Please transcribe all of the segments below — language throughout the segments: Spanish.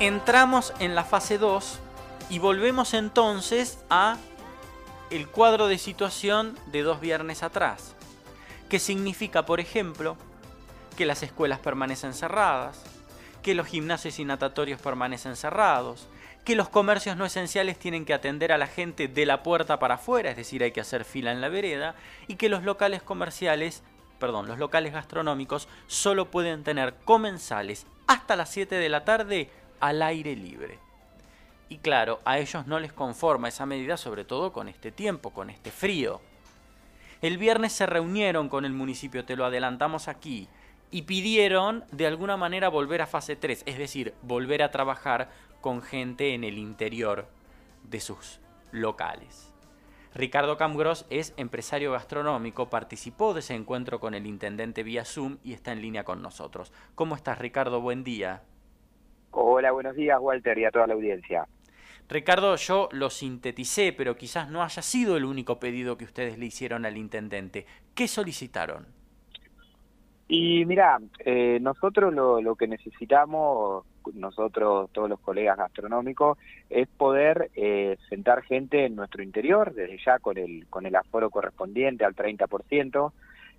entramos en la fase 2 y volvemos entonces a el cuadro de situación de dos viernes atrás, que significa, por ejemplo, que las escuelas permanecen cerradas, que los gimnasios y natatorios permanecen cerrados, que los comercios no esenciales tienen que atender a la gente de la puerta para afuera, es decir, hay que hacer fila en la vereda, y que los locales comerciales, perdón, los locales gastronómicos solo pueden tener comensales hasta las 7 de la tarde al aire libre. Y claro, a ellos no les conforma esa medida, sobre todo con este tiempo, con este frío. El viernes se reunieron con el municipio, te lo adelantamos aquí, y pidieron de alguna manera volver a fase 3, es decir, volver a trabajar con gente en el interior de sus locales. Ricardo Camgros es empresario gastronómico, participó de ese encuentro con el intendente vía Zoom y está en línea con nosotros. ¿Cómo estás, Ricardo? Buen día. Hola, buenos días, Walter, y a toda la audiencia. Ricardo, yo lo sinteticé, pero quizás no haya sido el único pedido que ustedes le hicieron al intendente. ¿Qué solicitaron? Y mira, eh, nosotros lo, lo, que necesitamos, nosotros, todos los colegas gastronómicos, es poder eh, sentar gente en nuestro interior, desde ya con el, con el aforo correspondiente al 30%,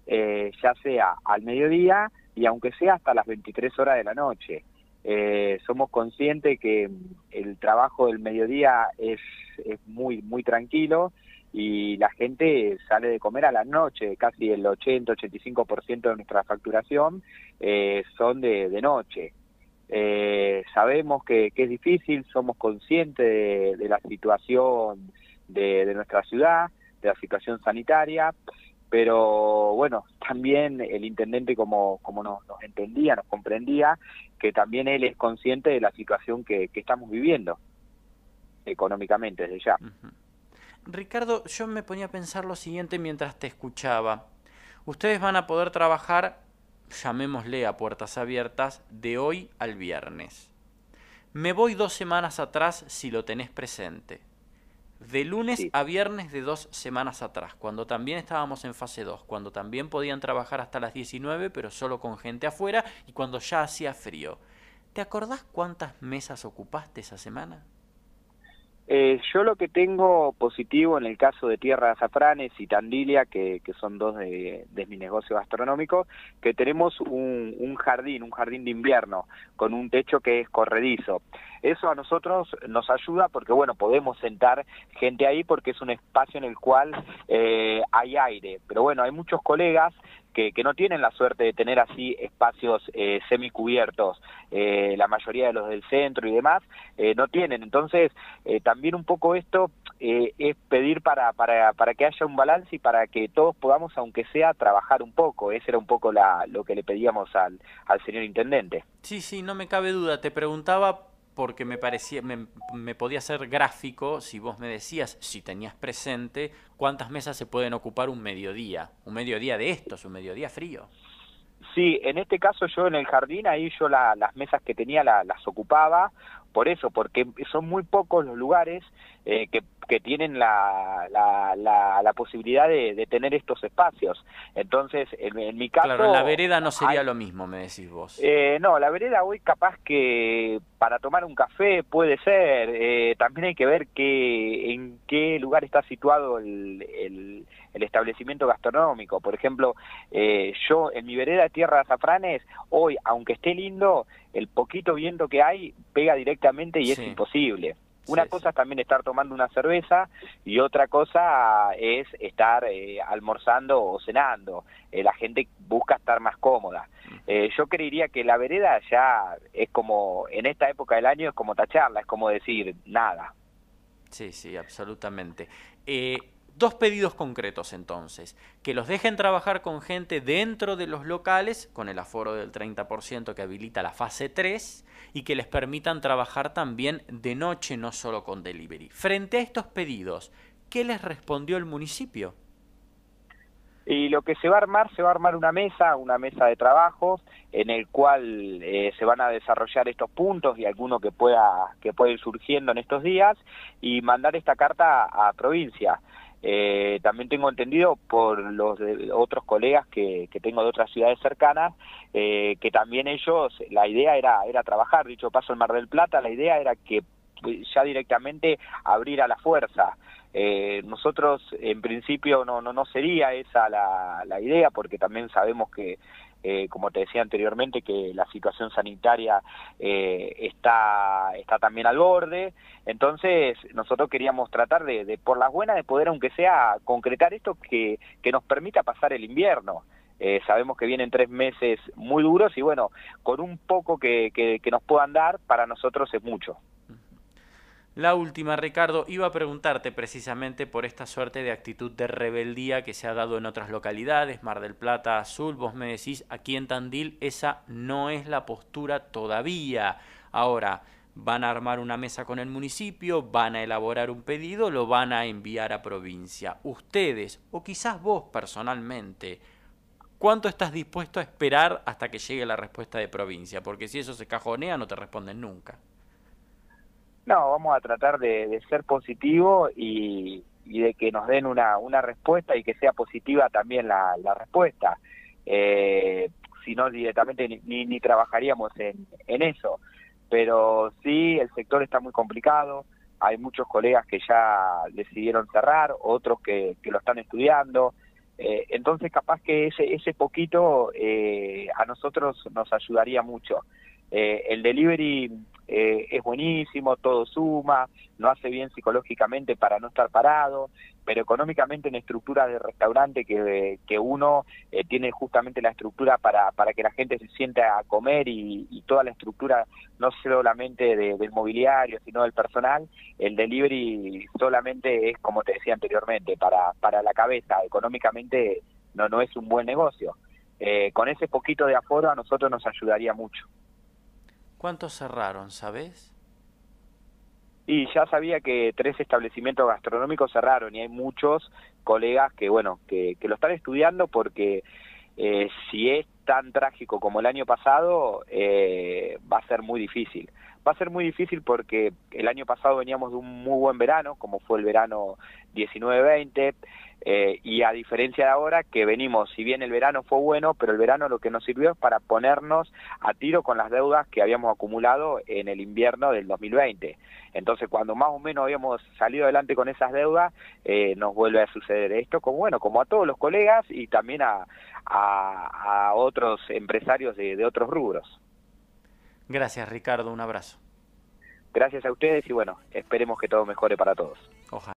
eh, ya sea al mediodía y aunque sea hasta las 23 horas de la noche. Eh, somos conscientes que el trabajo del mediodía es, es muy, muy tranquilo y la gente sale de comer a la noche, casi el 80-85% de nuestra facturación eh, son de, de noche. Eh, sabemos que, que, es difícil, somos conscientes de, de la situación de, de, nuestra ciudad, de la situación sanitaria, pero bueno, también el intendente como, como nos, entendía, nos comprendía, que también él es consciente de la situación que, estamos viviendo económicamente desde ya. Ricardo, yo me ponía a pensar lo siguiente mientras te escuchaba. Ustedes van a poder trabajar, llamémosle a puertas abiertas, de hoy al viernes. Me voy dos semanas atrás si lo tenés presente de lunes sí. a viernes de dos semanas atrás, cuando también estábamos en fase 2, cuando también podían trabajar hasta las 19, pero solo con gente afuera y cuando ya hacía frío. ¿Te acordás cuántas mesas ocupaste esa semana? Eh, yo lo que tengo positivo en el caso de Tierra de Azafranes y Tandilia, que, que son dos de, de, mi negocio gastronómico, que tenemos un, un, jardín, un jardín de invierno, con un techo que es corredizo. Eso a nosotros nos ayuda porque, bueno, podemos sentar gente ahí porque es un espacio en el cual eh, hay aire. Pero bueno, hay muchos colegas que, que, no tienen la suerte de tener así espacios eh, semicubiertos, eh, la mayoría de los del centro y demás, eh, no tienen. Entonces, eh, también un poco esto es pedir para, para, para que haya un balance y para que todos podamos, aunque sea, trabajar un poco. Ese era un poco la, lo que le pedíamos al, al señor intendente. Sí, sí, no me cabe duda. Te preguntaba porque me parecía, me, podía ser gráfico si vos me decías, si tenías presente, cuántas mesas se pueden ocupar un mediodía, un mediodía de estos, un mediodía frío. Sí, en este caso yo en el jardín, ahí yo la, las mesas que tenía la, las ocupaba, por eso, porque son muy pocos los lugares eh, que, que, tienen la, la, la, la posibilidad de, de, tener estos espacios. Entonces, en, en, mi caso... Claro, en la vereda no sería hay, lo mismo, me decís vos. Eh, no, la vereda hoy capaz que para tomar un café puede ser, eh, también hay que ver que, en qué lugar está situado el, el, el establecimiento gastronómico. Por ejemplo, eh, yo en mi vereda de Tierra de Azafranes, hoy, aunque esté lindo, el poquito viento que hay pega directamente y sí. es imposible. Una sí, cosa sí. es también estar tomando una cerveza y otra cosa es estar eh, almorzando o cenando. Eh, la gente busca estar más cómoda. Eh, yo creería que la vereda ya es como, en esta época del año es como tacharla, es como decir nada. Sí, sí, absolutamente. Dos pedidos concretos entonces, que los dejen trabajar con gente dentro de los locales, con el aforo del 30% que habilita la fase 3, y que les permitan trabajar también de noche, no solo con delivery. Frente a estos pedidos, ¿qué les respondió el municipio? Y lo que se va a armar, se va a armar una mesa, una mesa de trabajo, en el cual eh, se van a desarrollar estos puntos y alguno que pueda, que pueda ir surgiendo en estos días, y mandar esta carta a provincia. Eh, también tengo entendido por los otros colegas que, tengo de otras ciudades cercanas eh, que también ellos, la idea era, era trabajar, dicho paso en Mar del Plata, la idea era que ya directamente abrir a la fuerza. Eh, nosotros en principio no, no, no sería esa la, la idea porque también sabemos que eh, como te decía anteriormente, que la situación sanitaria eh, está, está también al borde. Entonces, nosotros queríamos tratar de, por las buenas, de poder, aunque sea, concretar esto que, que nos permita pasar el invierno. Eh, sabemos que vienen tres meses muy duros y bueno, con un poco que, que nos puedan dar, para nosotros es mucho. La última, Ricardo, iba a preguntarte precisamente por esta suerte de actitud de rebeldía que se ha dado en otras localidades, Mar del Plata, Azul, vos me decís, aquí en Tandil esa no es la postura todavía. Ahora, van a armar una mesa con el municipio, van a elaborar un pedido, lo van a enviar a provincia. Ustedes, o quizás vos personalmente, ¿cuánto estás dispuesto a esperar hasta que llegue la respuesta de provincia? Porque si eso se cajonea no te responden nunca. No, vamos a tratar de, ser positivo y, de que nos den una, una respuesta y que sea positiva también la, respuesta. Eh, si no, directamente ni, ni, trabajaríamos en, en, eso. Pero sí, el sector está muy complicado. Hay muchos colegas que ya decidieron cerrar, otros que, que lo están estudiando. Eh, entonces, capaz que ese, ese poquito eh, a nosotros nos ayudaría mucho. Eh, el delivery eh, es buenísimo, todo suma, no hace bien psicológicamente para no estar parado, pero económicamente en estructura de restaurante que, que uno eh, tiene justamente la estructura para, para que la gente se sienta a comer y, toda la estructura no solamente del mobiliario, sino del personal, el delivery solamente es, como te decía anteriormente, para, para la cabeza, económicamente no, no es un buen negocio. con ese poquito de aforo a nosotros nos ayudaría mucho. ¿Cuántos cerraron, sabes? Y ya sabía que tres establecimientos gastronómicos cerraron y hay muchos colegas que, bueno, que, lo están estudiando porque eh, si es tan trágico como el año pasado, eh, va a ser muy difícil. Va a ser muy difícil porque el año pasado veníamos de un muy buen verano, como fue el verano 19-20, eh, y a diferencia de ahora que venimos, si bien el verano fue bueno, pero el verano lo que nos sirvió es para ponernos a tiro con las deudas que habíamos acumulado en el invierno del 2020. Entonces, cuando más o menos habíamos salido adelante con esas deudas, eh, nos vuelve a suceder esto, como bueno, como a todos los colegas y también a, a, otros empresarios de, de otros rubros. Gracias, Ricardo. Un abrazo. Gracias a ustedes y bueno, esperemos que todo mejore para todos. Ojalá.